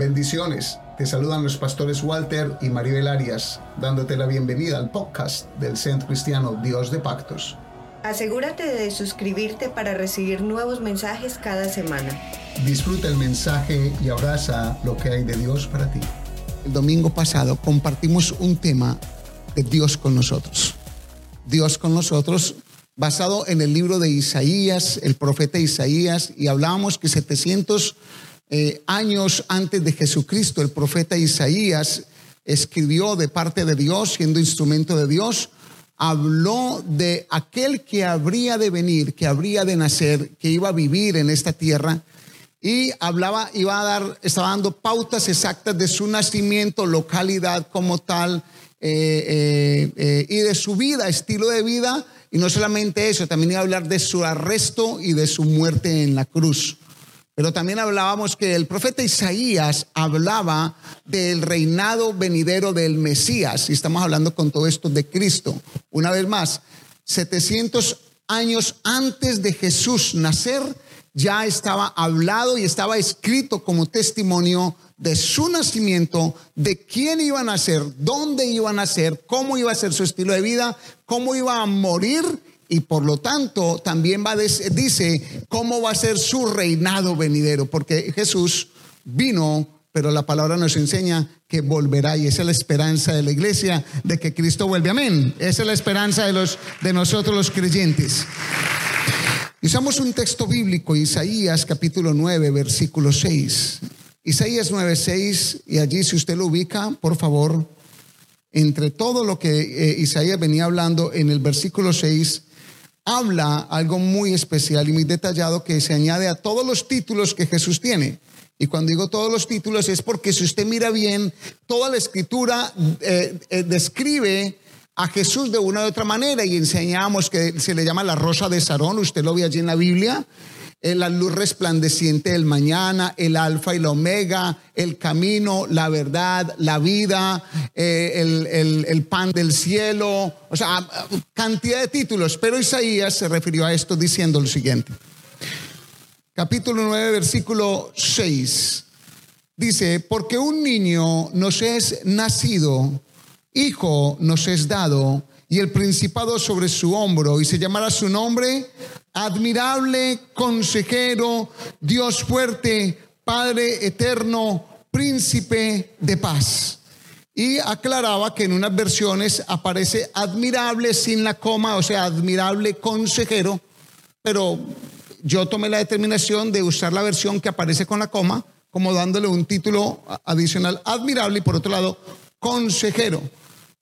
Bendiciones. Te saludan los pastores Walter y Maribel Arias, dándote la bienvenida al podcast del Centro Cristiano Dios de Pactos. Asegúrate de suscribirte para recibir nuevos mensajes cada semana. Disfruta el mensaje y abraza lo que hay de Dios para ti. El domingo pasado compartimos un tema de Dios con nosotros. Dios con nosotros basado en el libro de Isaías, el profeta Isaías, y hablábamos que 700 eh, años antes de Jesucristo, el profeta Isaías escribió de parte de Dios, siendo instrumento de Dios, habló de aquel que habría de venir, que habría de nacer, que iba a vivir en esta tierra y hablaba, iba a dar, estaba dando pautas exactas de su nacimiento, localidad como tal eh, eh, y de su vida, estilo de vida. Y no solamente eso, también iba a hablar de su arresto y de su muerte en la cruz. Pero también hablábamos que el profeta Isaías hablaba del reinado venidero del Mesías, y estamos hablando con todo esto de Cristo. Una vez más, 700 años antes de Jesús nacer, ya estaba hablado y estaba escrito como testimonio de su nacimiento, de quién iba a nacer, dónde iba a nacer, cómo iba a ser su estilo de vida, cómo iba a morir y por lo tanto también va dice cómo va a ser su reinado venidero, porque Jesús vino, pero la palabra nos enseña que volverá y esa es la esperanza de la iglesia de que Cristo vuelve. Amén. Esa es la esperanza de los de nosotros los creyentes. Usamos un texto bíblico, Isaías capítulo 9, versículo 6. Isaías 9, 6, y allí si usted lo ubica, por favor, entre todo lo que eh, Isaías venía hablando en el versículo 6, habla algo muy especial y muy detallado que se añade a todos los títulos que Jesús tiene. Y cuando digo todos los títulos es porque si usted mira bien, toda la escritura eh, eh, describe a Jesús de una u otra manera. Y enseñamos que se le llama la rosa de Sarón, usted lo ve allí en la Biblia, la luz resplandeciente del mañana, el alfa y la omega, el camino, la verdad, la vida, eh, el, el, pan del cielo, o sea, cantidad de títulos, pero Isaías se refirió a esto diciendo lo siguiente. Capítulo 9, versículo 6. Dice, porque un niño nos es nacido, hijo nos es dado, y el principado sobre su hombro, y se llamará su nombre admirable consejero, Dios fuerte, Padre eterno, príncipe de paz. Y aclaraba que en unas versiones aparece admirable sin la coma, o sea, admirable consejero, pero yo tomé la determinación de usar la versión que aparece con la coma, como dándole un título adicional admirable y por otro lado consejero.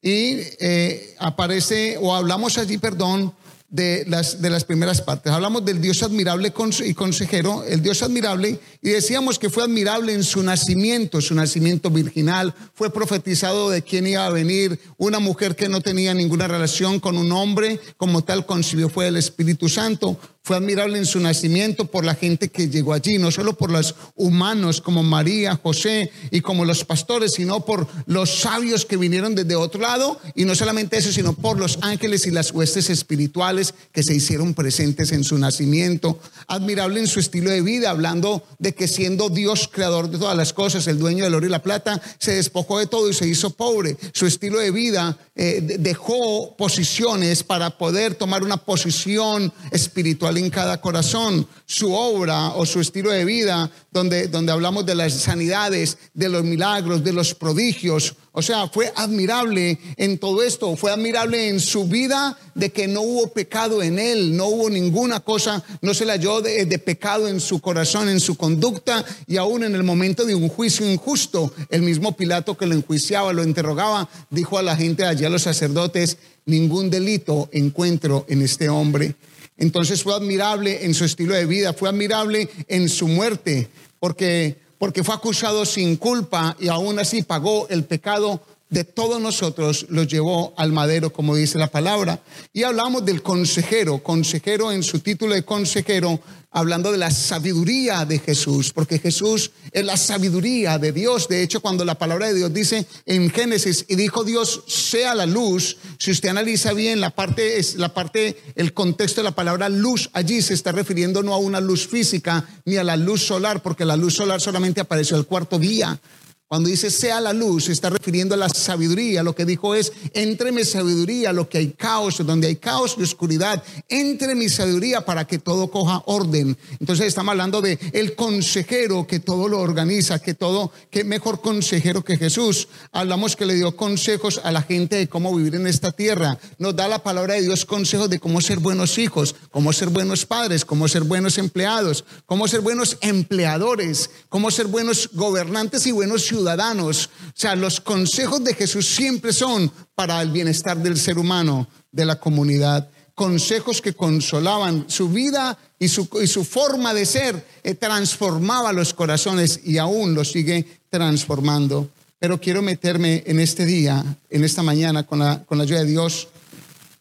Y eh, aparece, o hablamos allí, perdón, de las, de las primeras partes. Hablamos del Dios admirable y consejero, el Dios admirable, y decíamos que fue admirable en su nacimiento, su nacimiento virginal, fue profetizado de quién iba a venir, una mujer que no tenía ninguna relación con un hombre, como tal concibió fue el Espíritu Santo, fue admirable en su nacimiento por la gente que llegó allí, no solo por los humanos como María, José y como los pastores, sino por los sabios que vinieron desde otro lado, y no solamente eso, sino por los ángeles y las huestes espirituales que se hicieron presentes en su nacimiento. Admirable en su estilo de vida, hablando de que siendo Dios creador de todas las cosas, el dueño del oro y la plata, se despojó de todo y se hizo pobre. Su estilo de vida eh, dejó posiciones para poder tomar una posición espiritual en cada corazón, su obra o su estilo de vida, donde, donde hablamos de las sanidades, de los milagros, de los prodigios. O sea, fue admirable en todo esto, fue admirable en su vida de que no hubo pecado en él, no hubo ninguna cosa, no se le halló de, pecado en su corazón, en su conducta y aún en el momento de un juicio injusto, el mismo Pilato que lo enjuiciaba, lo interrogaba, dijo a la gente allí, a los sacerdotes, ningún delito encuentro en este hombre. Entonces fue admirable en su estilo de vida, fue admirable en su muerte, porque, porque fue acusado sin culpa y aún así pagó el pecado de todos nosotros los llevó al madero, como dice la palabra. Y hablamos del consejero, consejero en su título de consejero, hablando de la sabiduría de Jesús, porque Jesús es la sabiduría de Dios. De hecho, cuando la palabra de Dios dice en Génesis, y dijo Dios, sea la luz, si usted analiza bien la parte, es la parte, el contexto de la palabra luz, allí se está refiriendo no a una luz física ni a la luz solar, porque la luz solar solamente apareció el cuarto día. Cuando dice sea la luz, se está refiriendo a la sabiduría. Lo que dijo es, entre mi sabiduría, lo que hay caos, donde hay caos y oscuridad, entre mi sabiduría para que todo coja orden. Entonces estamos hablando de el consejero que todo lo organiza, que todo, que mejor consejero que Jesús. Hablamos que le dio consejos a la gente de cómo vivir en esta tierra. Nos da la palabra de Dios consejos de cómo ser buenos hijos, cómo ser buenos padres, cómo ser buenos empleados, cómo ser buenos empleadores, cómo ser buenos gobernantes y buenos ciudadanos ciudadanos. O sea, los consejos de Jesús siempre son para el bienestar del ser humano, de la comunidad. Consejos que consolaban su vida y su, y su forma de ser, eh, transformaba los corazones y aún los sigue transformando. Pero quiero meterme en este día, en esta mañana, con la, con la ayuda de Dios,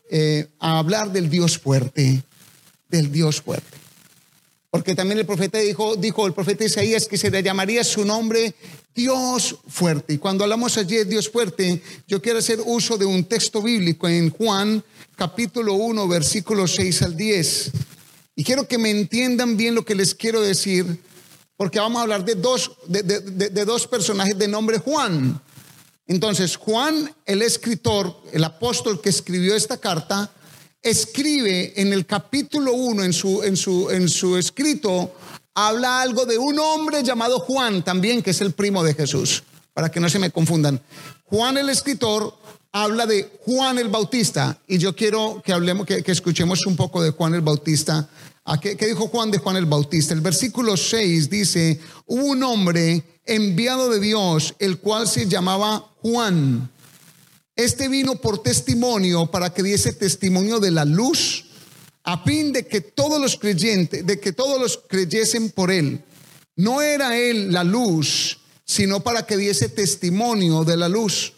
eh, a hablar del Dios fuerte, del Dios fuerte. Porque también el profeta dijo, dijo el profeta Isaías que se le llamaría su nombre Dios fuerte. Y cuando hablamos allí de Dios fuerte, yo quiero hacer uso de un texto bíblico en Juan capítulo 1, versículos 6 al 10. Y quiero que me entiendan bien lo que les quiero decir, porque vamos a hablar de dos, de, de dos personajes de nombre Juan. Entonces, Juan, el escritor, el apóstol que escribió esta carta, escribe en el capítulo 1, en su, en, su, en su escrito, habla algo de un hombre llamado Juan también, que es el primo de Jesús, para que no se me confundan. Juan el escritor habla de Juan el Bautista y yo quiero que hablemos, que, escuchemos un poco de Juan el Bautista. ¿A qué, ¿Qué dijo Juan de Juan el Bautista? El versículo 6 dice, hubo un hombre enviado de Dios, el cual se llamaba Juan. Este vino por testimonio para que diese testimonio de la luz, a fin de que todos los creyentes, de que todos los creyesen por él. No era él la luz, sino para que diese testimonio de la luz.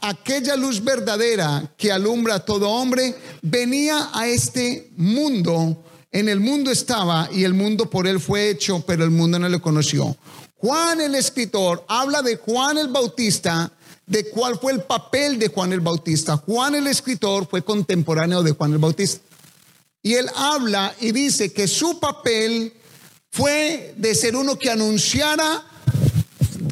Aquella luz verdadera que alumbra a todo hombre venía a este mundo. En el mundo estaba y el mundo por él fue hecho, pero el mundo no le conoció. Juan el escritor habla de Juan el Bautista de cuál fue el papel de Juan el Bautista. Juan el escritor fue contemporáneo de Juan el Bautista. Y él habla y dice que su papel fue de ser uno que anunciara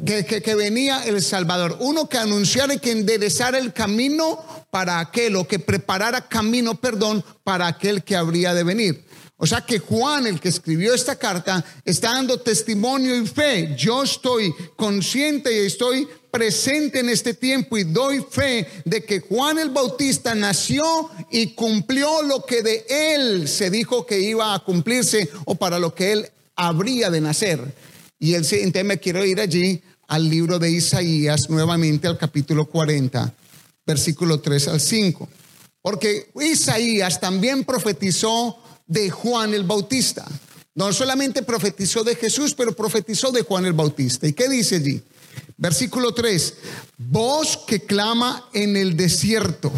que, venía el Salvador, uno que anunciara y que enderezara el camino para aquel, o que preparara camino, perdón, para aquel que habría de venir. O sea que Juan, el que escribió esta carta, está dando testimonio y fe. Yo estoy consciente y estoy presente en este tiempo y doy fe de que Juan el Bautista nació y cumplió lo que de él se dijo que iba a cumplirse o para lo que él habría de nacer. Y el siguiente me quiero ir allí al libro de Isaías, nuevamente al capítulo 40, versículo 3 al 5. Porque Isaías también profetizó de Juan el Bautista. No solamente profetizó de Jesús, pero profetizó de Juan el Bautista. ¿Y qué dice allí? Versículo 3, voz que clama en el desierto.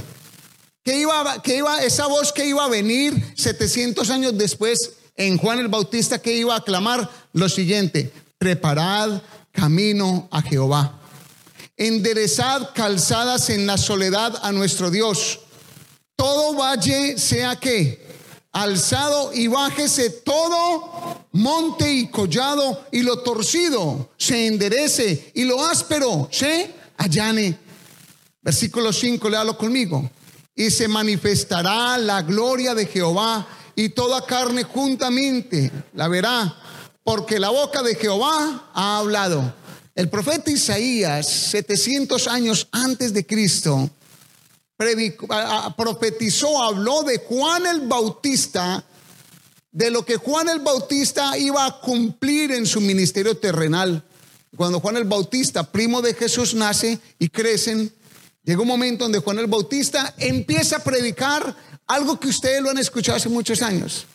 ¿Qué iba, que iba, esa voz que iba a venir 700 años después en Juan el Bautista, que iba a clamar lo siguiente, preparad camino a Jehová. Enderezad calzadas en la soledad a nuestro Dios. Todo valle sea que alzado y bájese todo monte y collado y lo torcido se enderece y lo áspero se allane. Versículo 5, léalo conmigo. Y se manifestará la gloria de Jehová y toda carne juntamente la verá, porque la boca de Jehová ha hablado. El profeta Isaías, 700 años antes de Cristo, profetizó, habló de Juan el Bautista, de lo que Juan el Bautista iba a cumplir en su ministerio terrenal. Cuando Juan el Bautista, primo de Jesús, nace y crecen, llega un momento donde Juan el Bautista empieza a predicar algo que ustedes lo han escuchado hace muchos años.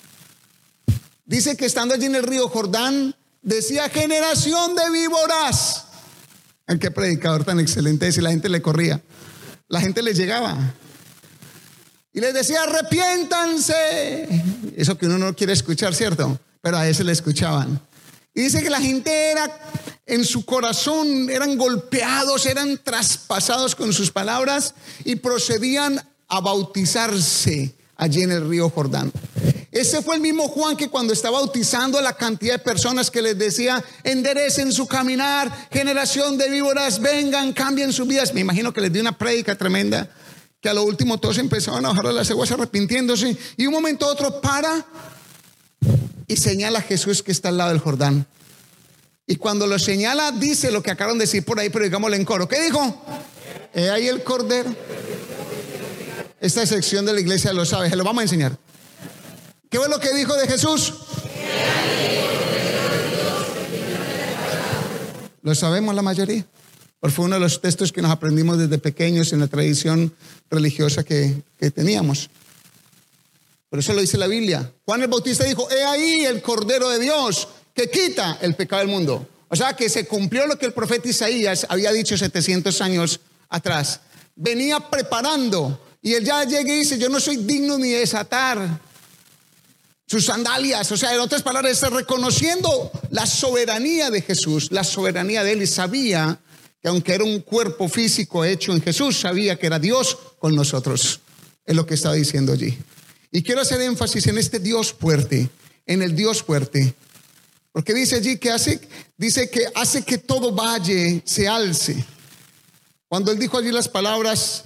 Dice que estando allí en el río Jordán, decía generación de víboras. Qué predicador tan excelente es y la gente le corría. La gente le llegaba. Y les decía, arrepiéntanse. Eso que uno no quiere escuchar, ¿cierto? Pero a ese le escuchaban. Y dice que la gente era en su corazón, eran golpeados, eran traspasados con sus palabras y procedían a bautizarse allí en el río Jordán. Ese fue el mismo Juan que cuando estaba bautizando a la cantidad de personas que les decía, enderecen su caminar, generación de víboras, vengan, cambien sus vidas. Me imagino que les dio una prédica tremenda, que a lo último todos empezaban a bajar las aguas arrepintiéndose y un momento otro para y señala a Jesús que está al lado del Jordán. Y cuando lo señala, dice lo que acabaron de decir por ahí, pero digámoslo en coro. ¿Qué dijo? He ahí el cordero. Esta sección de la iglesia lo sabe, se lo vamos a enseñar. ¿Qué fue lo que dijo de Jesús? Lo sabemos la mayoría. Porque fue uno de los textos que nos aprendimos desde pequeños en la tradición religiosa que, que teníamos. Por eso lo dice la Biblia. Juan el Bautista dijo, he ahí el Cordero de Dios que quita el pecado del mundo. O sea que se cumplió lo que el profeta Isaías había dicho 700 años atrás. Venía preparando y él ya llega y dice, yo no soy digno ni de desatar sus sandalias. O sea, en otras palabras, reconociendo la soberanía de Jesús, la soberanía de él y sabía que aunque era un cuerpo físico hecho en Jesús, sabía que era Dios con nosotros. Es lo que estaba diciendo allí. Y quiero hacer énfasis en este Dios fuerte, en el Dios fuerte. Porque dice allí que hace, dice que hace que todo valle se alce. Cuando él dijo allí las palabras,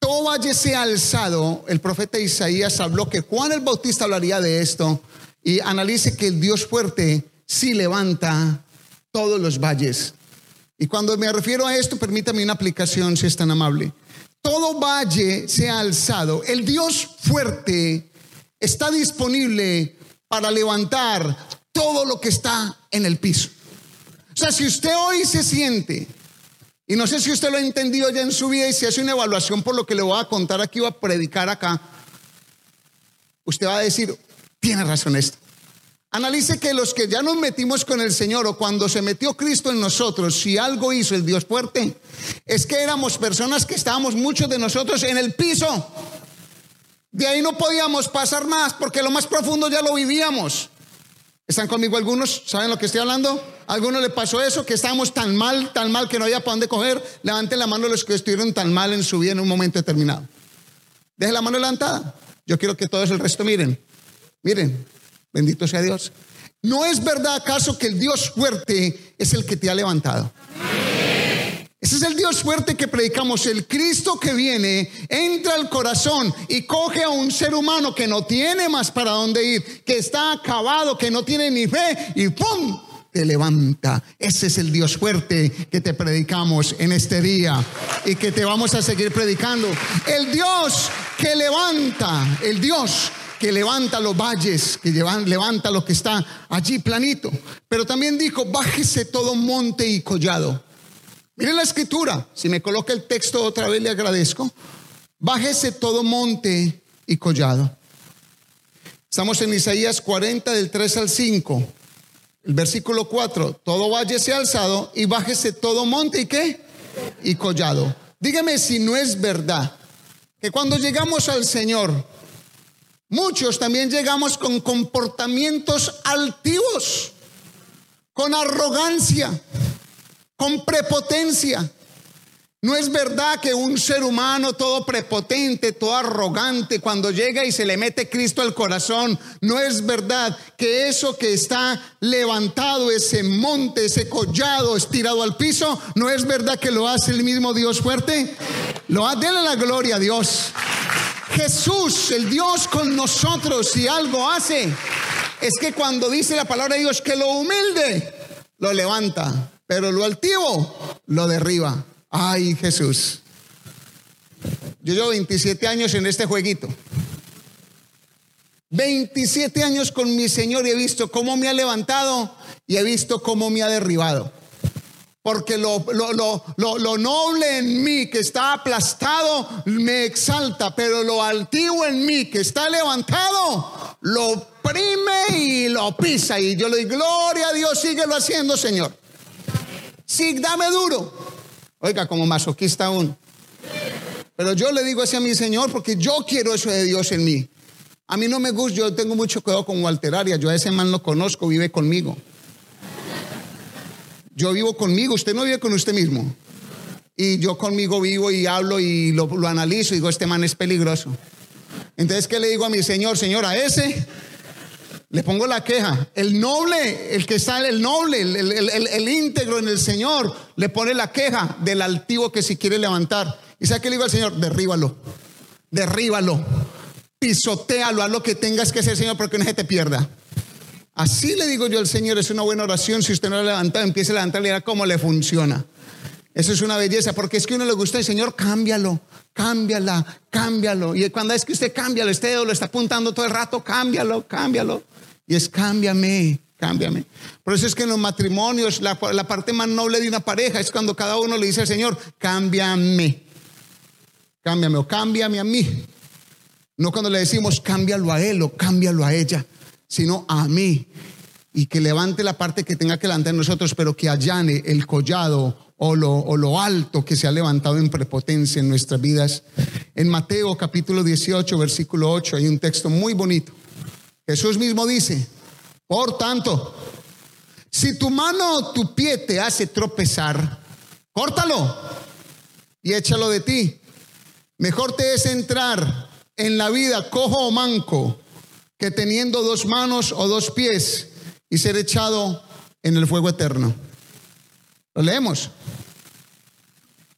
todo valle sea alzado, el profeta Isaías habló que Juan el Bautista hablaría de esto y analice que el Dios fuerte sí levanta todos los valles. Y cuando me refiero a esto, permítame una aplicación si es tan amable. Todo valle sea alzado. El Dios fuerte está disponible para levantar todo lo que está en el piso. O sea, si usted hoy se siente y no sé si usted lo ha entendido ya en su vida y si hace una evaluación por lo que le voy a contar aquí o a predicar acá, usted va a decir, tiene razón esto. Analice que los que ya nos metimos con el Señor o cuando se metió Cristo en nosotros, si algo hizo el Dios fuerte, es que éramos personas que estábamos muchos de nosotros en el piso. De ahí no podíamos pasar más porque lo más profundo ya lo vivíamos. ¿Están conmigo algunos? ¿Saben lo que estoy hablando? ¿A alguno le pasó eso? Que estábamos tan mal, tan mal que no había para dónde coger. Levanten la mano los que estuvieron tan mal en su vida en un momento determinado. Deje la mano levantada. Yo quiero que todos el resto miren. Miren, bendito sea Dios. ¿No es verdad acaso que el Dios fuerte es el que te ha levantado? Ese es el Dios fuerte que predicamos. El Cristo que viene entra al corazón y coge a un ser humano que no tiene más para dónde ir, que está acabado, que no tiene ni fe y ¡pum! Te levanta. Ese es el Dios fuerte que te predicamos en este día y que te vamos a seguir predicando. El Dios que levanta, el Dios que levanta los valles, que levanta lo que está allí planito. Pero también dijo, bájese todo monte y collado. Miren la escritura. Si me coloca el texto otra vez, le agradezco. Bájese todo monte y collado. Estamos en Isaías 40 del 3 al 5. El versículo 4. Todo valle se alzado y bájese todo monte y qué? Y collado. Dígame si no es verdad que cuando llegamos al Señor, muchos también llegamos con comportamientos altivos, con arrogancia con prepotencia. No es verdad que un ser humano todo prepotente, todo arrogante, cuando llega y se le mete Cristo al corazón, no es verdad que eso que está levantado, ese monte, ese collado estirado al piso, no es verdad que lo hace el mismo Dios fuerte. Lo hace, la gloria a Dios. Jesús, el Dios con nosotros, si algo hace, es que cuando dice la palabra de Dios que lo humilde, lo levanta pero lo altivo lo derriba. Ay, Jesús. Yo llevo 27 años en este jueguito. 27 años con mi Señor y he visto cómo me ha levantado y he visto cómo me ha derribado. Porque lo, lo, lo, noble en mí que está aplastado me exalta, pero lo altivo en mí que está levantado lo prime y lo pisa. Y yo le doy gloria a Dios, síguelo haciendo, Señor. Sí, dame duro. Oiga, como masoquista aún. Pero yo le digo así a mi Señor porque yo quiero eso de Dios en mí. A mí no me gusta, yo tengo mucho cuidado con Walter Arias. Yo a ese man lo conozco, vive conmigo. Yo vivo conmigo, usted no vive con usted mismo. Y yo conmigo vivo y hablo y lo, lo analizo y digo, este man es peligroso. Entonces, ¿qué le digo a mi Señor? Señor, a ese le pongo la queja. El noble, el que sale, el noble, el, íntegro en el Señor, le pone la queja del altivo que si quiere levantar. ¿Y sabe qué le digo al Señor? Derríbalo, derríbalo, pisotealo, haz lo que tengas que hacer, Señor, porque no se te pierda. Así le digo yo al Señor, es una buena oración. Si usted no lo ha levantado, empiece a levantarle y verá cómo le funciona. Eso es una belleza, porque es que a uno le gusta el Señor, cámbialo, cámbiala, cámbialo. Y cuando es que usted cambia, usted lo está apuntando todo el rato, cámbialo, cámbialo. Y es cámbiame, cámbiame. Por eso es que en los matrimonios, la, la, parte más noble de una pareja es cuando cada uno le dice al Señor, cámbiame, cámbiame o cámbiame a mí. No cuando le decimos, cámbialo a él o cámbialo a ella, sino a mí. Y que levante la parte que tenga que levantar nosotros, pero que allane el collado o lo, o lo, alto que se ha levantado en prepotencia en nuestras vidas. En Mateo capítulo 18, versículo 8, hay un texto muy bonito. Jesús mismo dice, por tanto, si tu mano o tu pie te hace tropezar, córtalo y échalo de ti. Mejor te es entrar en la vida cojo o manco que teniendo dos manos o dos pies y ser echado en el fuego eterno. Lo leemos.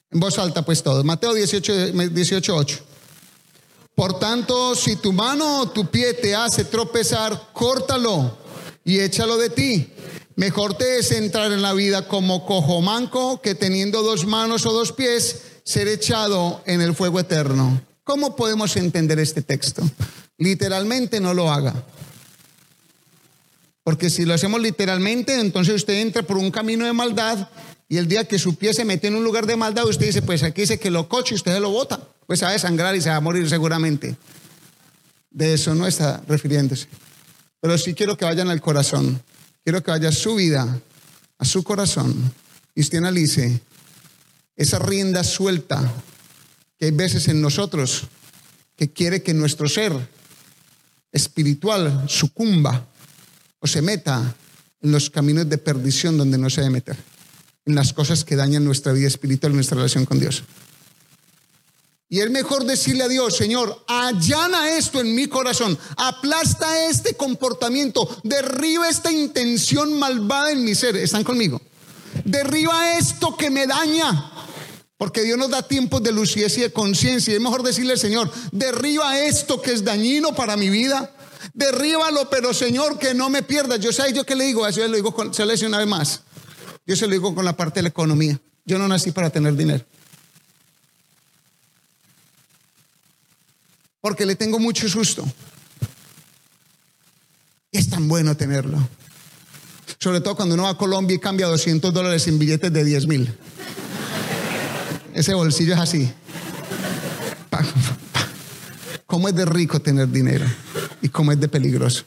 En voz alta, pues todo. Mateo 18, 18, 8. Por tanto, si tu mano o tu pie te hace tropezar, córtalo y échalo de ti. Mejor te es entrar en la vida como cojo manco que teniendo dos manos o dos pies, ser echado en el fuego eterno. ¿Cómo podemos entender este texto? Literalmente no lo haga. Porque si lo hacemos literalmente, entonces usted entra por un camino de maldad y el día que su pie se metió en un lugar de maldad, usted dice, pues aquí dice que lo coche y usted lo bota. Pues se va a desangrar y se va a morir seguramente. De eso no está refiriéndose. Pero sí quiero que vayan al corazón. Quiero que vaya su vida, a su corazón. Y usted esa rienda suelta que hay veces en nosotros que quiere que nuestro ser espiritual sucumba o se meta en los caminos de perdición donde no se debe meter, en las cosas que dañan nuestra vida espiritual, nuestra relación con Dios. Y es mejor decirle a Dios, Señor, allana esto en mi corazón, aplasta este comportamiento, derriba esta intención malvada en mi ser. ¿Están conmigo? Derriba esto que me daña. Porque Dios nos da tiempos de lucidez y de conciencia. Y es mejor decirle, Señor, derriba esto que es dañino para mi vida. Derríbalo, pero Señor, que no me pierdas. Yo sé, yo que le digo, eso lo digo con, se lo dice una vez más. Yo se lo digo con la parte de la economía. Yo no nací para tener dinero. Porque le tengo mucho susto. Es tan bueno tenerlo. Sobre todo cuando uno va a Colombia y cambia 200 dólares en billetes de 10 mil. Ese bolsillo es así. ¿Cómo es de rico tener dinero? Y cómo es de peligroso.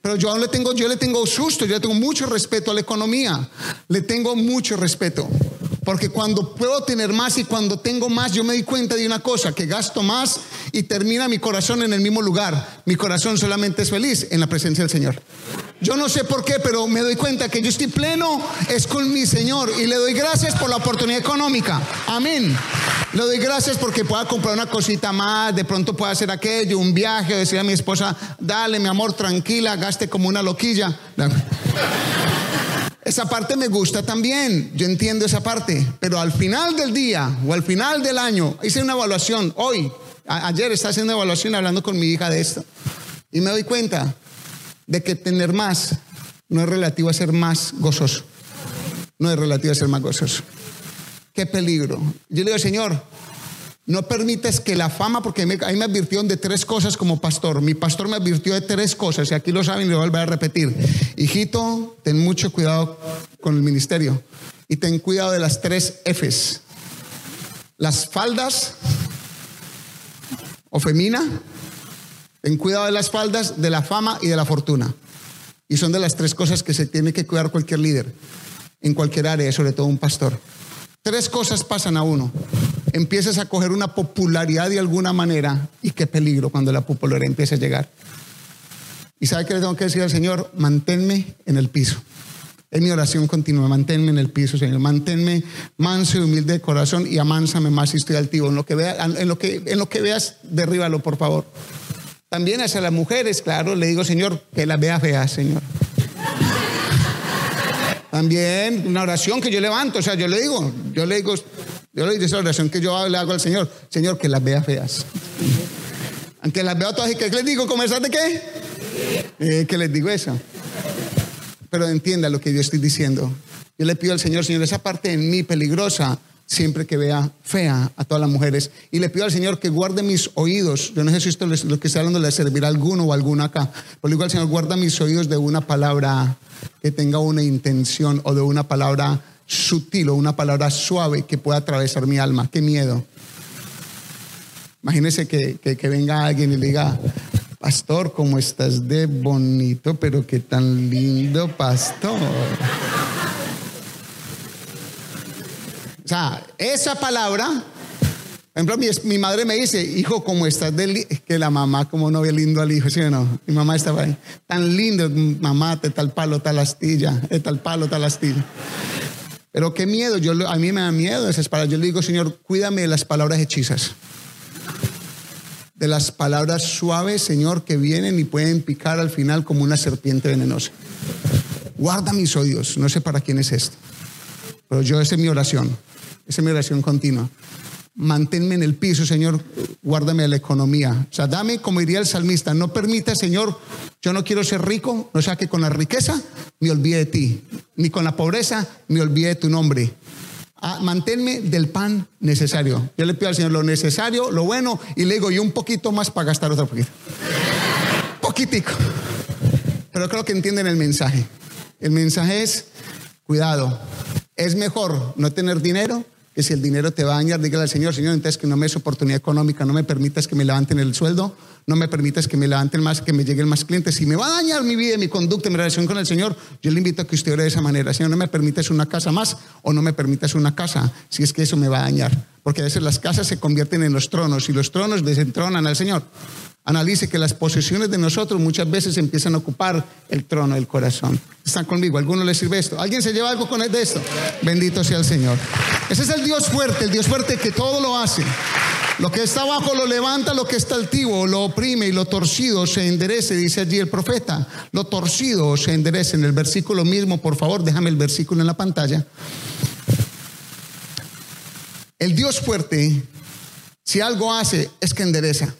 Pero yo le tengo, yo le tengo susto, yo le tengo mucho respeto a la economía. Le tengo mucho respeto. Porque cuando puedo tener más y cuando tengo más, yo me di cuenta de una cosa, que gasto más y termina mi corazón en el mismo lugar. Mi corazón solamente es feliz en la presencia del Señor. Yo no sé por qué, pero me doy cuenta que yo estoy pleno es con mi Señor y le doy gracias por la oportunidad económica. Amén. Le doy gracias porque pueda comprar una cosita más, de pronto pueda hacer aquello, un viaje, decir a mi esposa, dale mi amor, tranquila, gaste como una loquilla. Esa parte me gusta también, yo entiendo esa parte, pero al final del día o al final del año hice una evaluación, hoy, ayer estaba haciendo una evaluación hablando con mi hija de esto, y me doy cuenta de que tener más no es relativo a ser más gozoso, no es relativo a ser más gozoso. Qué peligro. Yo le digo, Señor, no permites que la fama, porque ahí me advirtieron de tres cosas como pastor. Mi pastor me advirtió de tres cosas, y aquí lo saben y lo voy a a repetir. Hijito, ten mucho cuidado con el ministerio y ten cuidado de las tres Fs. Las faldas o femina, ten cuidado de las faldas, de la fama y de la fortuna. Y son de las tres cosas que se tiene que cuidar cualquier líder. en cualquier área, sobre todo un pastor. Tres cosas pasan a uno. Empiezas a coger una popularidad de alguna manera y qué peligro cuando la popularidad empieza a llegar. ¿Y sabe qué le tengo que decir al Señor? Manténme en el piso. Es mi oración continua, manténme en el piso, Señor. Manténme manso y humilde de corazón y amánsame más si estoy altivo. En lo que, vea, en lo que, en lo que veas, derríbalo, por favor. También hacia las mujeres, claro, le digo, Señor, que las vea feas, Señor. También una oración que yo levanto, o sea, yo le digo, yo le digo, yo le digo esa oración que yo le hago al Señor, Señor, que las vea feas. Aunque las veo todas y que les digo, ¿comenzar de qué? Eh, que les digo eso. Pero entienda lo que yo estoy diciendo. Yo le pido al Señor, Señor, esa parte en mí peligrosa, siempre que vea fea a todas las mujeres. Y le pido al Señor que guarde mis oídos. Yo no sé si esto lo que está hablando le servirá a alguno o alguna acá. Pero digo al Señor, guarda mis oídos de una palabra que tenga una intención o de una palabra sutil o una palabra suave que pueda atravesar mi alma. Qué miedo. Imagínese que, que, venga alguien y diga, pastor, ¿cómo estás de bonito, pero qué tan lindo, pastor. O sea, esa palabra, por ejemplo, mi, madre me dice, hijo, ¿cómo estás de que la mamá como no ve lindo al hijo, ¿sí o no? Mi mamá estaba ahí, tan lindo, mamá, de tal palo, tal astilla, de tal palo, tal astilla. Pero qué miedo, yo, a mí me da miedo esas palabras. Yo le digo, Señor, cuídame de las palabras hechizas. De las palabras suaves, Señor, que vienen y pueden picar al final como una serpiente venenosa. Guarda mis oídos, no sé para quién es esto. Pero yo, esa es mi oración. Esa es mi oración continua. Manténme en el piso, Señor, guárdame la economía. O sea, dame, como diría el salmista, no permita, Señor, yo no quiero ser rico, no sea que con la riqueza me olvide de ti, ni con la pobreza me olvide de tu nombre. Ah, manténme del pan necesario. Yo le pido al Señor lo necesario, lo bueno, y le digo, y un poquito más para gastar otro poquito. Poquitico. Pero creo que entienden el mensaje. El mensaje es, cuidado, es mejor no tener dinero que si el dinero te va a dañar, dígale al Señor, Señor, entonces que no me des oportunidad económica, no me permitas que me levanten el sueldo, no me permitas que me levanten más, que me lleguen más clientes. Si me va a dañar mi vida, mi conducta, mi relación con el Señor, yo le invito a que usted ore de esa manera. Señor, no me permitas una casa más o no me permitas una casa, si es que eso me va a dañar. Porque a veces las casas se convierten en los tronos y los tronos desentronan al Señor. Analice que las posesiones de nosotros muchas veces empiezan a ocupar el trono del corazón. Están conmigo, ¿alguno le sirve esto? ¿Alguien se lleva algo con de esto? Bendito sea el Señor. Ese es el Dios fuerte, el Dios fuerte que todo lo hace. Lo que está abajo lo levanta, lo que está altivo lo oprime y lo torcido se enderece, dice allí el profeta. Lo torcido se enderece en el versículo mismo, por favor, déjame el versículo en la pantalla. El Dios fuerte, si algo hace, es que endereza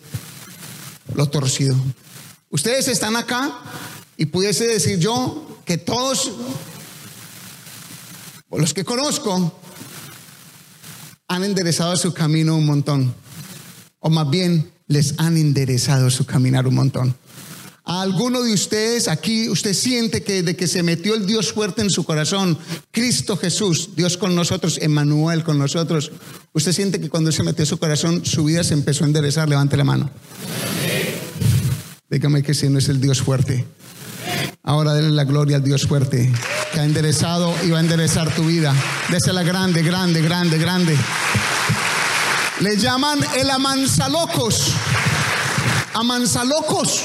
lo torcido. Ustedes están acá y pudiese decir yo que todos, los que conozco, han enderezado su camino un montón. O más bien, les han enderezado su caminar un montón. A alguno de ustedes aquí, usted siente que de que se metió el Dios fuerte en su corazón, Cristo Jesús, Dios con nosotros, Emmanuel con nosotros, usted siente que cuando se metió su corazón, su vida se empezó a enderezar. Levante la mano. Dígame que si no es el Dios fuerte. Ahora denle la gloria al Dios fuerte que ha enderezado y va a enderezar tu vida. Désela grande, grande, grande, grande. Le llaman el amansalocos. Amansalocos.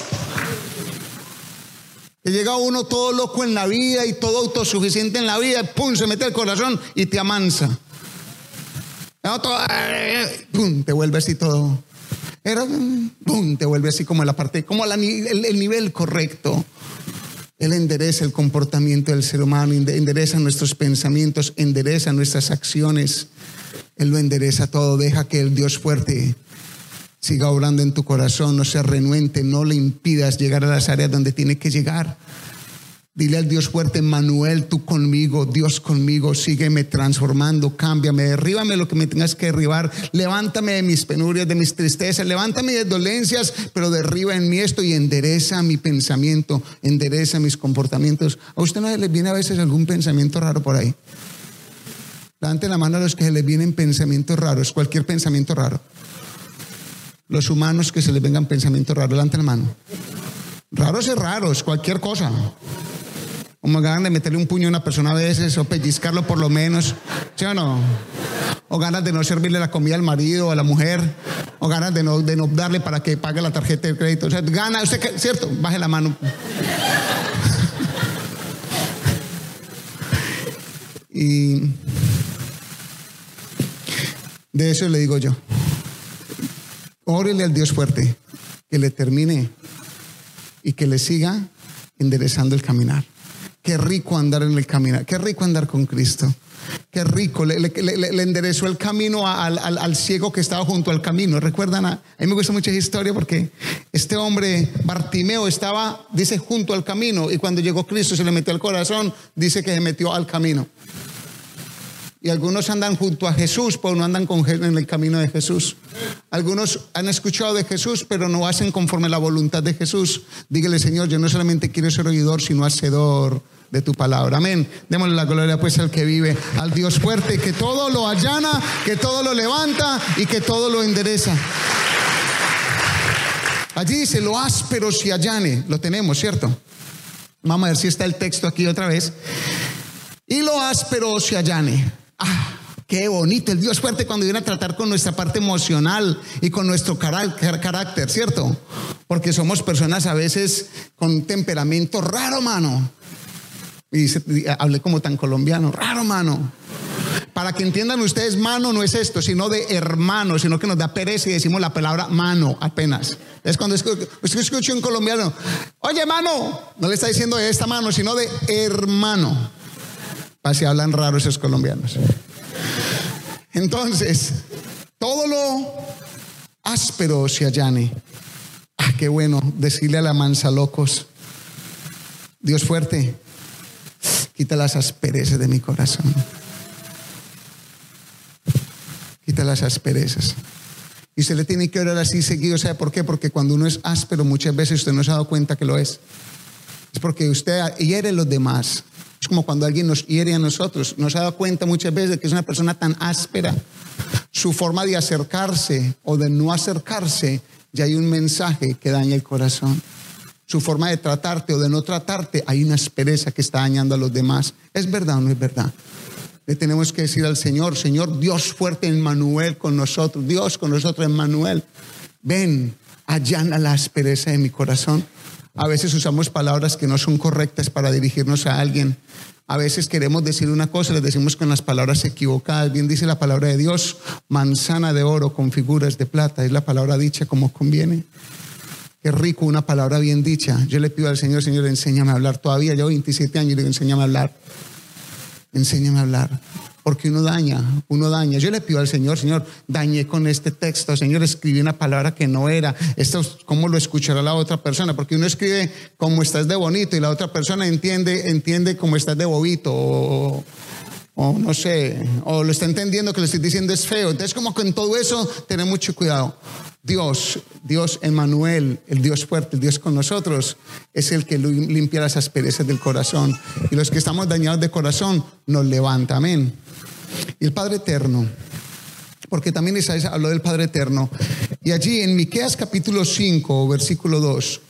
Que llega uno todo loco en la vida y todo autosuficiente en la vida, pum, se mete el corazón y te amansa. Pum, te vuelve así todo era, ¡pum! te vuelve así como la parte, como el, el, nivel correcto. Él endereza el comportamiento del ser humano, endereza nuestros pensamientos, endereza nuestras acciones. Él lo endereza todo. Deja que el Dios fuerte siga obrando en tu corazón, no sea renuente, no le impidas llegar a las áreas donde tiene que llegar. Dile al Dios fuerte, Manuel, tú conmigo, Dios conmigo, sígueme transformando, cámbiame, derríbame lo que me tengas que derribar, levántame de mis penurias, de mis tristezas, levántame de dolencias, pero derriba en mí esto y endereza mi pensamiento, endereza mis comportamientos. ¿A usted no le viene a veces algún pensamiento raro por ahí? Levante la mano a los que se les vienen pensamientos raros, cualquier pensamiento raro. Los humanos que se les vengan pensamientos raros, levante la mano. Raros es raros, cualquier cosa. Como ganas de meterle un puño a una persona a veces o pellizcarlo por lo menos. ¿Sí o no? O ganas de no servirle la comida al marido o a la mujer. O ganas de no, darle para que pague la tarjeta de crédito. O sea, gana, usted, ¿cierto? Baje la mano. Y de eso le digo yo. Órele al Dios fuerte, que le termine y que le siga enderezando el caminar. Qué rico andar en el caminar, qué rico andar con Cristo. Qué rico, le, enderezó el camino al, al- al ciego que estaba junto al camino. ¿Recuerdan? A, a mí me gusta mucho esa historia porque este hombre, Bartimeo, estaba, dice, junto al camino y cuando llegó Cristo se le metió al corazón, dice que se metió al camino. Y algunos andan junto a Jesús, pero no andan con, en el camino de Jesús. Algunos han escuchado de Jesús, pero no hacen conforme la voluntad de Jesús. Dígale, Señor, yo no solamente quiero ser oidor, sino hacedor de tu palabra. Amén. Démosle la gloria pues al que vive, al Dios fuerte, que todo lo allana, que todo lo levanta y que todo lo endereza. Allí dice, lo áspero se allane. Lo tenemos, ¿cierto? Vamos a ver si está el texto aquí otra vez. Y lo áspero se allane. Ah, qué bonito el Dios fuerte cuando viene a tratar con nuestra parte emocional y con nuestro carácter, ¿cierto? Porque somos personas a veces con temperamento raro, mano. Y hablé como tan colombiano, raro, mano. Para que entiendan ustedes, mano no es esto, sino de hermano, sino que nos da pereza y decimos la palabra mano apenas. Es cuando escu- usted escucha un colombiano, oye, mano, no le está diciendo de esta mano, sino de hermano. Así hablan raro esos colombianos. Entonces, todo lo áspero se allane. Ah, qué bueno decirle a la mansa locos, Dios fuerte, quita las asperezas de mi corazón. Quita las asperezas. Y usted le tiene que orar así seguido. ¿Sabe por qué? Porque cuando uno es áspero, muchas veces usted no se ha dado cuenta que lo es. Es porque usted hiere a los demás. Es como cuando alguien nos hiere a nosotros. No se ha dado cuenta muchas veces de que es una persona tan áspera. Su forma de acercarse o de no acercarse, ya hay un mensaje que daña el corazón. Su forma de tratarte o de no tratarte, hay una aspereza que está dañando a los demás. ¿Es verdad o no es verdad? Le tenemos que decir al Señor, Señor, Dios fuerte en Manuel con nosotros, Dios con nosotros en Manuel. Ven, allana la aspereza de mi corazón. A veces usamos palabras que no son correctas para dirigirnos a alguien. A veces queremos decir una cosa, le decimos con las palabras equivocadas. Bien dice la palabra de Dios, manzana de oro con figuras de plata. Es la palabra dicha como conviene. Qué rico una palabra bien dicha. Yo le pido al Señor, Señor, enséñame a hablar. Todavía llevo 27 años y le digo, enséñame a hablar. Enséñame a hablar. Porque uno daña, uno daña. Yo le pido al Señor, Señor, dañé con este texto. Señor, escribí una palabra que no era. Esto, ¿cómo lo escuchará la otra persona? Porque uno escribe como estás de bonito y la otra persona entiende, entiende como estás de bobito. O, no sé, o lo está entendiendo que le estoy diciendo es feo. Entonces, como en todo eso, tener mucho cuidado. Dios, Dios Emanuel, el Dios fuerte, el Dios con nosotros, es el que lim- limpia las asperezas del corazón. Y los que estamos dañados de corazón, nos levanta. Amén. Y el Padre Eterno, porque también Isaías habló del Padre Eterno. Y allí en Miqueas capítulo 5, versículo 2,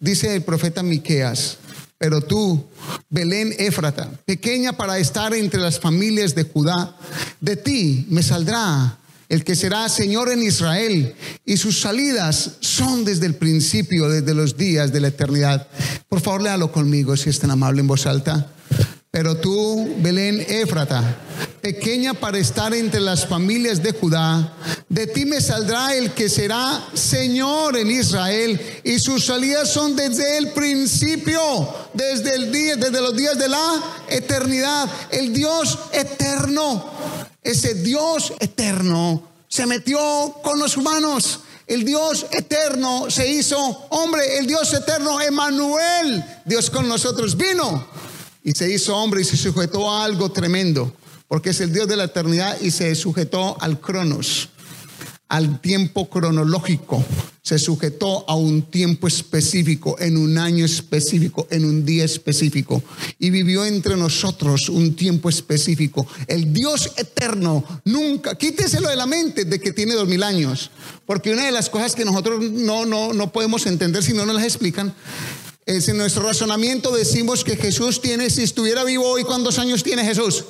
dice el profeta Miqueas, pero tú, Belén Éfrata, pequeña para estar entre las familias de Judá, de ti me saldrá el que será Señor en Israel, y sus salidas son desde el principio, desde los días de la eternidad. Por favor, léalo conmigo, si es tan amable en voz alta. Pero tú, Belén Éfrata, pequeña para estar entre las familias de Judá, de ti me saldrá el que será Señor en Israel, y sus salidas son desde el principio, desde el día, desde los días de la eternidad, el Dios eterno, ese Dios eterno se metió con los humanos. El Dios eterno se hizo hombre, el Dios eterno, Emanuel, Dios con nosotros, vino y se hizo hombre y se sujetó a algo tremendo, porque es el Dios de la eternidad y se sujetó al cronos, al tiempo cronológico, se sujetó a un tiempo específico, en un año específico, en un día específico, y vivió entre nosotros un tiempo específico. El Dios eterno nunca, quíteselo de la mente de que tiene dos mil años, porque una de las cosas que nosotros no, no, no podemos entender si no nos las explican, Es en nuestro razonamiento decimos que Jesús tiene, si estuviera vivo hoy, ¿cuántos años tiene Jesús?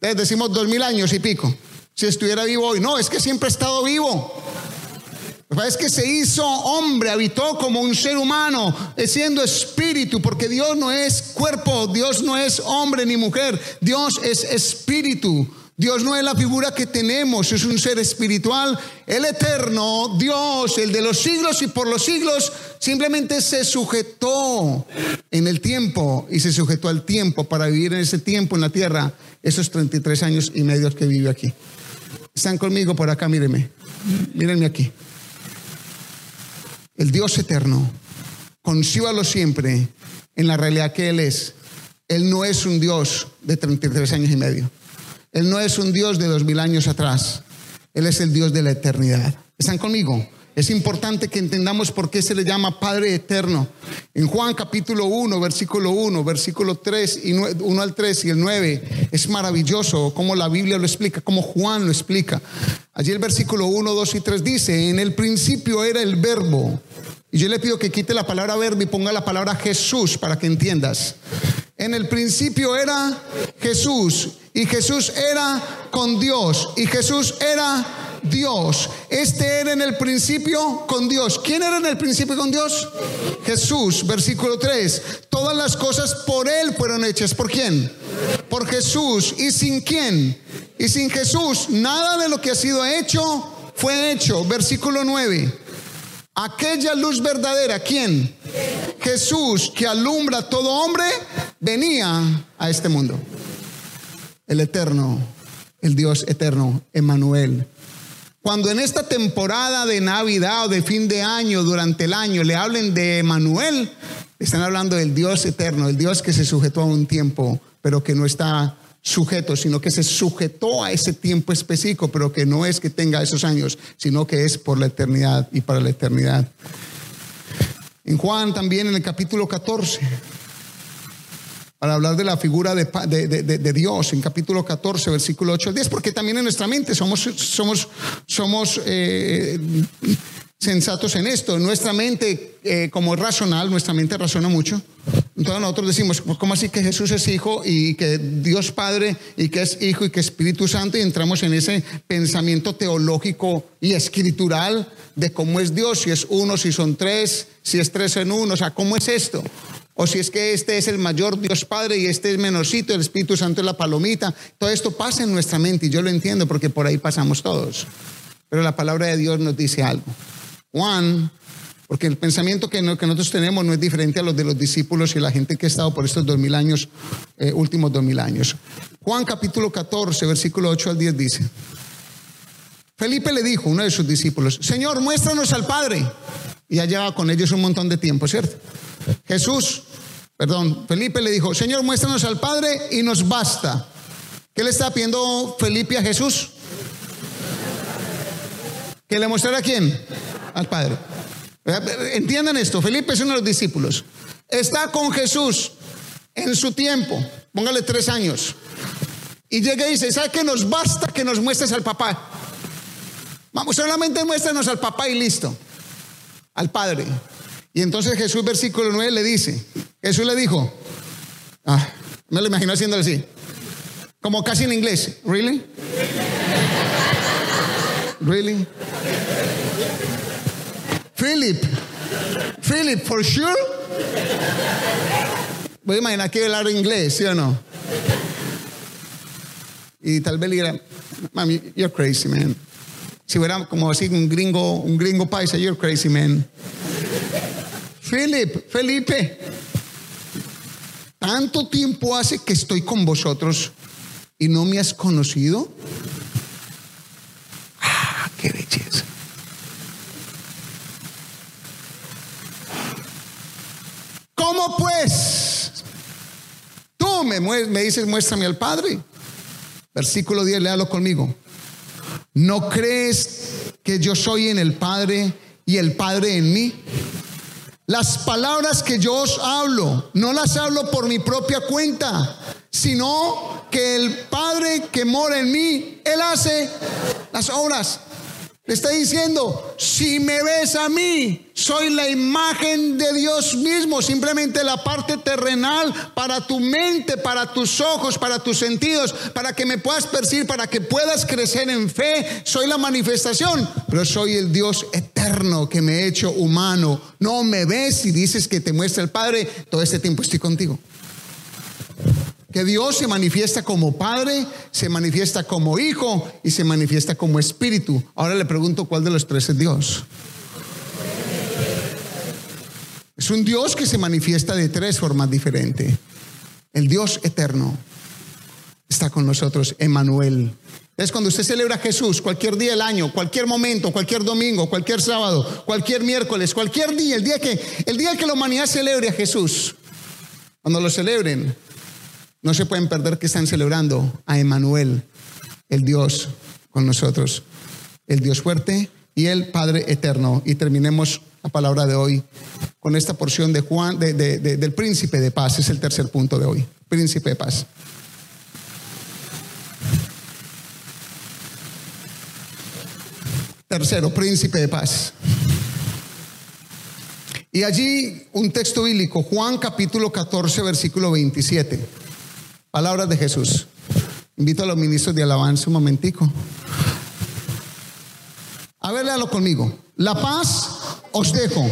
Eh, decimos dos mil años y pico. Si estuviera vivo hoy. No, es que siempre ha estado vivo. Es que se hizo hombre, habitó como un ser humano, siendo espíritu, porque Dios no es cuerpo, Dios no es hombre ni mujer, Dios es espíritu. Dios no es la figura que tenemos, es un ser espiritual, el eterno, Dios, el de los siglos y por los siglos, simplemente se sujetó en el tiempo y se sujetó al tiempo para vivir en ese tiempo en la tierra, esos 33 años y medio que vive aquí. Están conmigo por acá, mírenme, mírenme aquí. El Dios eterno, consíbalo siempre en la realidad que Él es. Él no es un Dios de 33 años y medio. Él no es un Dios de dos mil años atrás. Él es el Dios de la eternidad. ¿Están conmigo? Es importante que entendamos por qué se le llama Padre Eterno. En Juan capítulo 1, versículo 1, versículo 3 y 1 al 3 y el 9, es maravilloso cómo la Biblia lo explica, cómo Juan lo explica. Allí el versículo 1, 2 y 3 dice, en el principio era el verbo. Y yo le pido que quite la palabra verbo y ponga la palabra Jesús para que entiendas. En el principio era Jesús y Jesús era con Dios y Jesús era Dios. Este era en el principio con Dios. ¿Quién era en el principio con Dios? Jesús, versículo 3. Todas las cosas por Él fueron hechas. ¿Por quién? Por Jesús. ¿Y sin quién? Y sin Jesús. Nada de lo que ha sido hecho fue hecho. Versículo 9. Aquella luz verdadera, ¿quién? Jesús que alumbra a todo hombre, venía a este mundo. El eterno, el Dios eterno, Emanuel. Cuando en esta temporada de Navidad o de fin de año, durante el año, le hablen de Emanuel, están hablando del Dios eterno, el Dios que se sujetó a un tiempo, pero que no está sujeto, sino que se sujetó a ese tiempo específico, pero que no es que tenga esos años, sino que es por la eternidad y para la eternidad. En Juan también en el capítulo 14, para hablar de la figura de, de, Dios, en capítulo 14, versículo 8 al 10, porque también en nuestra mente somos, somos, somos eh, sensatos en esto. Nuestra mente, eh, como es racional, nuestra mente razona mucho. Entonces nosotros decimos, pues, ¿cómo así que Jesús es hijo y que Dios Padre y que es hijo y que Espíritu Santo? Y entramos en ese pensamiento teológico y escritural de cómo es Dios, si es uno, si son tres, si es tres en uno, o sea, ¿cómo es esto? O si es que este es el mayor Dios Padre y este es menorcito, el Espíritu Santo es la palomita. Todo esto pasa en nuestra mente y yo lo entiendo porque por ahí pasamos todos. Pero la palabra de Dios nos dice algo. Juan, porque el pensamiento que, nosotros tenemos no es diferente a los de los discípulos y la gente que ha estado por estos dos mil años, eh, últimos dos mil años. Juan capítulo 14, versículo 8 al 10 dice, Felipe le dijo, uno de sus discípulos, Señor, muéstranos al Padre. Y ya lleva con ellos un montón de tiempo, ¿cierto? Jesús, perdón, Felipe le dijo, Señor, muéstranos al Padre y nos basta. ¿Qué le está pidiendo Felipe a Jesús? ¿Que le mostrara a quién? Al Padre. Entiendan esto, Felipe es uno de los discípulos. Está con Jesús en su tiempo, póngale tres años. Y llega y dice, ¿sabe que nos basta que nos muestres al papá? Vamos, solamente muéstranos al papá y listo, al Padre. Y entonces Jesús, versículo 9, le dice, Jesús le dijo, ah, me lo imagino haciendo así, como casi en inglés, ¿really? ¿Really? Philip. Philip, for sure. Voy a imaginar que hablar inglés, ¿sí o no? Y tal vez le diga, mami, you're crazy, man. Si fuera como así un gringo, un gringo paisa, you're crazy, man. Philip, Felipe, tanto tiempo hace que estoy con vosotros y no me has conocido. Ah, qué belleza. ¿Cómo pues? Tú me, me dices, muéstrame al Padre. Versículo 10, léalo conmigo. ¿No crees que yo soy en el Padre y el Padre en mí? Las palabras que yo os hablo, no las hablo por mi propia cuenta, sino que el Padre que mora en mí, Él hace las obras. Le está diciendo, si me ves a mí, soy la imagen de Dios mismo, simplemente la parte terrenal para tu mente, para tus ojos, para tus sentidos, para que me puedas percibir, para que puedas crecer en fe. Soy la manifestación, pero soy el Dios eterno que me he hecho humano. No me ves y dices que te muestra el Padre, todo este tiempo estoy contigo. Que Dios se manifiesta como Padre, se manifiesta como Hijo y se manifiesta como Espíritu. Ahora le pregunto cuál de los tres es Dios. Es un Dios que se manifiesta de tres formas diferentes. El Dios eterno está con nosotros, Emanuel. Es cuando usted celebra a Jesús, cualquier día del año, cualquier momento, cualquier domingo, cualquier sábado, cualquier miércoles, cualquier día, el día que, el día que la humanidad celebre a Jesús. Cuando lo celebren, no se pueden perder que están celebrando a Emanuel, el Dios con nosotros, el Dios fuerte y el Padre eterno. Y terminemos la palabra de hoy con esta porción de Juan, del príncipe de paz. Es el tercer punto de hoy, príncipe de paz. Tercero, príncipe de paz. Y allí un texto bíblico, Juan capítulo 14, versículo 27. Palabras de Jesús. Invito a los ministros de alabanza un momentico. A ver, léalo conmigo. La paz os dejo.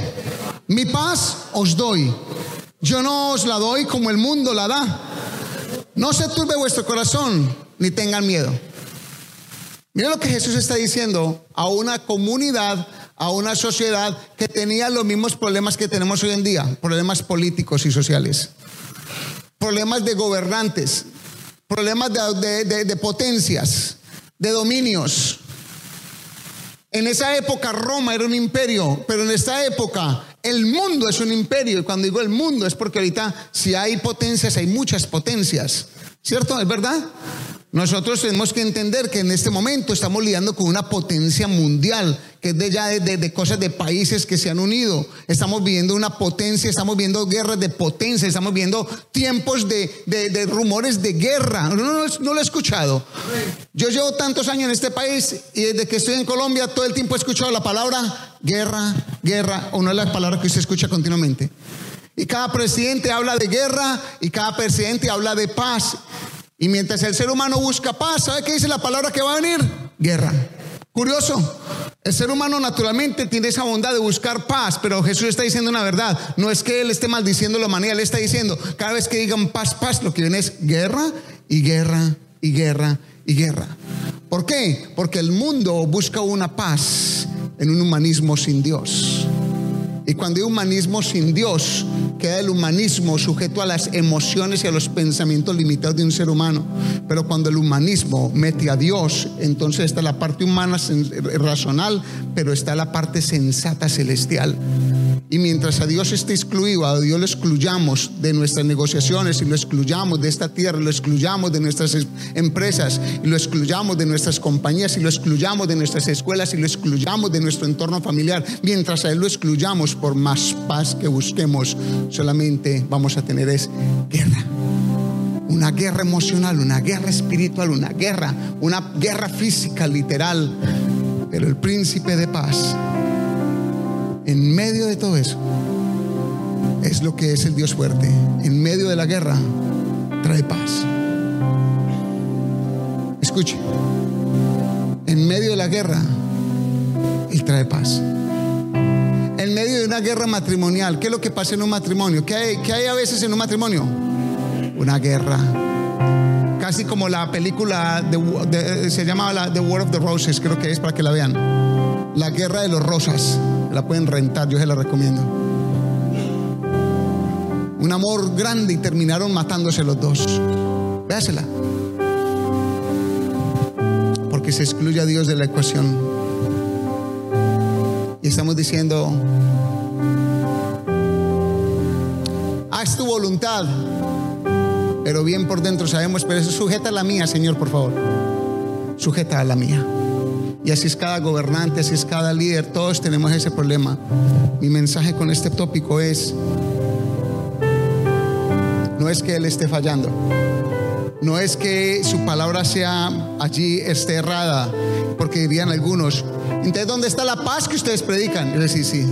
Mi paz os doy. Yo no os la doy como el mundo la da. No se turbe vuestro corazón ni tengan miedo. Mira lo que Jesús está diciendo a una comunidad, a una sociedad que tenía los mismos problemas que tenemos hoy en día, problemas políticos y sociales problemas de gobernantes, problemas de, potencias, de dominios. En esa época Roma era un imperio, pero en esta época el mundo es un imperio. Y cuando digo el mundo es porque ahorita si hay potencias, hay muchas potencias. ¿Cierto? ¿Es verdad? Nosotros tenemos que entender que en este momento estamos lidiando con una potencia mundial, que es de ya de, cosas de países que se han unido. Estamos viviendo una potencia, estamos viendo guerras de potencia, estamos viendo tiempos de, rumores de guerra. No, no, no, lo he escuchado. Yo llevo tantos años en este país y desde que estoy en Colombia todo el tiempo he escuchado la palabra guerra, guerra, una de las palabras que usted escucha continuamente. Y cada presidente habla de guerra y cada presidente habla de paz. Y mientras el ser humano busca paz, ¿sabe qué dice la palabra que va a venir? Guerra. Curioso. El ser humano naturalmente tiene esa bondad de buscar paz, pero Jesús está diciendo una verdad. No es que Él esté maldiciendo la humanidad, Él está diciendo, cada vez que digan paz, paz, lo que viene es guerra y guerra y guerra y guerra. ¿Por qué? Porque el mundo busca una paz en un humanismo sin Dios. Y cuando hay humanismo sin Dios, queda el humanismo sujeto a las emociones y a los pensamientos limitados de un ser humano. Pero cuando el humanismo mete a Dios, entonces está la parte humana racional, pero está la parte sensata celestial. Y mientras a Dios esté excluido, a Dios lo excluyamos de nuestras negociaciones y lo excluyamos de esta tierra, lo excluyamos de nuestras empresas y lo excluyamos de nuestras compañías y lo excluyamos de nuestras escuelas y lo excluyamos de nuestro entorno familiar, mientras a Él lo excluyamos por más paz que busquemos, solamente vamos a tener es guerra. Una guerra emocional, una guerra espiritual, una guerra, una guerra física literal. Pero el príncipe de paz en medio de todo eso, es lo que es el Dios fuerte. En medio de la guerra, trae paz. Escuche, en medio de la guerra, Él trae paz. En medio de una guerra matrimonial, ¿qué es lo que pasa en un matrimonio? ¿Qué hay, qué hay a veces en un matrimonio? Una guerra. Casi como la película, se llamaba la, The War of the Roses, creo que es para que la vean. La guerra de los rosas. La pueden rentar, yo se la recomiendo. Un amor grande y terminaron matándose los dos. Véasela. Porque se excluye a Dios de la ecuación. Y estamos diciendo, haz tu voluntad. Pero bien por dentro sabemos, pero eso sujeta a la mía, Señor, por favor. Sujeta a la mía. Y así es cada gobernante, así es cada líder, todos tenemos ese problema. Mi mensaje con este tópico es, no es que Él esté fallando, no es que su palabra sea allí esté errada, porque dirían algunos, Entonces, ¿dónde está la paz que ustedes predican? Sí, sí.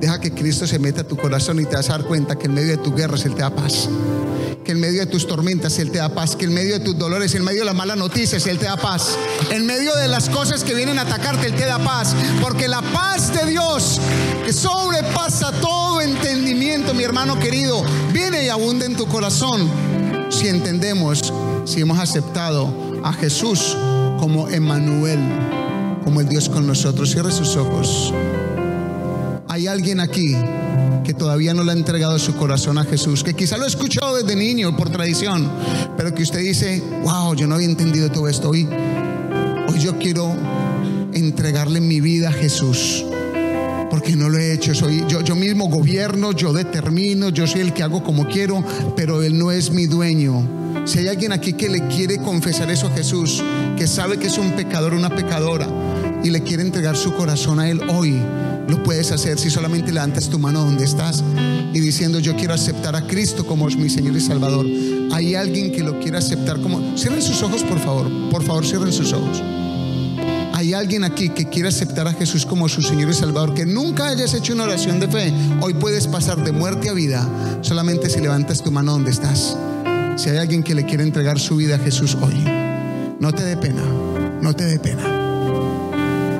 Deja que Cristo se meta a tu corazón y te vas a dar cuenta que en medio de tu guerra Él te da paz. Que en medio de tus tormentas Él te da paz. Que en medio de tus dolores, en medio de las malas noticias Él te da paz. En medio de las cosas que vienen a atacarte Él te da paz. Porque la paz de Dios que sobrepasa todo entendimiento, mi hermano querido, viene y abunda en tu corazón. Si entendemos, si hemos aceptado a Jesús como Emmanuel, como el Dios con nosotros. Cierre sus ojos. Hay alguien aquí que todavía no le ha entregado su corazón a Jesús, que quizá lo ha escuchado desde niño por tradición, pero que usted dice, wow, yo no había entendido todo esto. Hoy, hoy yo quiero entregarle mi vida a Jesús. Porque no lo he hecho, soy yo, yo mismo gobierno, yo determino, yo soy el que hago como quiero, pero Él no es mi dueño. Si hay alguien aquí que le quiere confesar eso a Jesús, que sabe que es un pecador, una pecadora, y le quiere entregar su corazón a Él hoy, lo puedes hacer si solamente levantas tu mano donde estás y diciendo yo quiero aceptar a Cristo como mi Señor y Salvador. Hay alguien que lo quiere aceptar como... Cierren sus ojos, por favor. Por favor, cierren sus ojos. Hay alguien aquí que quiere aceptar a Jesús como su Señor y Salvador, que nunca hayas hecho una oración de fe. Hoy puedes pasar de muerte a vida solamente si levantas tu mano donde estás. Si hay alguien que le quiere entregar su vida a Jesús hoy, no te dé pena, no te dé pena.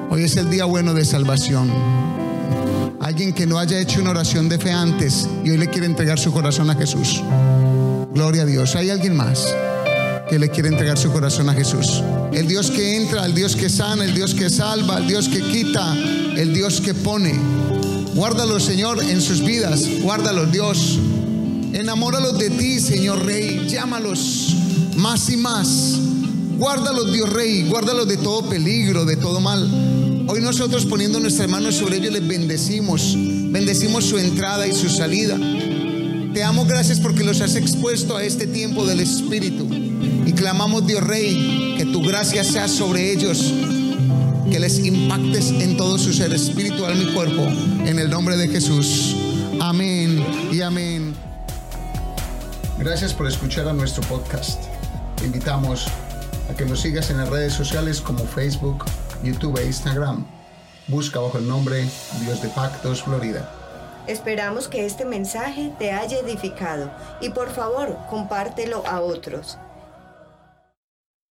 Hoy es el día bueno de salvación. Alguien que no haya hecho una oración de fe antes y hoy le quiere entregar su corazón a Jesús. Gloria a Dios. ¿Hay alguien más que le quiere entregar su corazón a Jesús? El Dios que entra, el Dios que sana, el Dios que salva, el Dios que quita, el Dios que pone. Guárdalo, Señor, en sus vidas. Guárdalos, Dios. Enamóralos de ti, Señor Rey. Llámalos más y más. Guárdalos, Dios Rey. Guárdalos de todo peligro, de todo mal. Hoy nosotros poniendo nuestras manos sobre ellos les bendecimos. Bendecimos su entrada y su salida. Te amo, gracias porque los has expuesto a este tiempo del Espíritu. Y clamamos, Dios Rey, que tu gracia sea sobre ellos. Que les impactes en todo su ser espiritual, mi cuerpo. En el nombre de Jesús. Amén y amén. Gracias por escuchar a nuestro podcast. Te invitamos a que nos sigas en las redes sociales como Facebook, YouTube e Instagram. Busca bajo el nombre Dios de Pactos Florida. Esperamos que este mensaje te haya edificado y por favor compártelo a otros.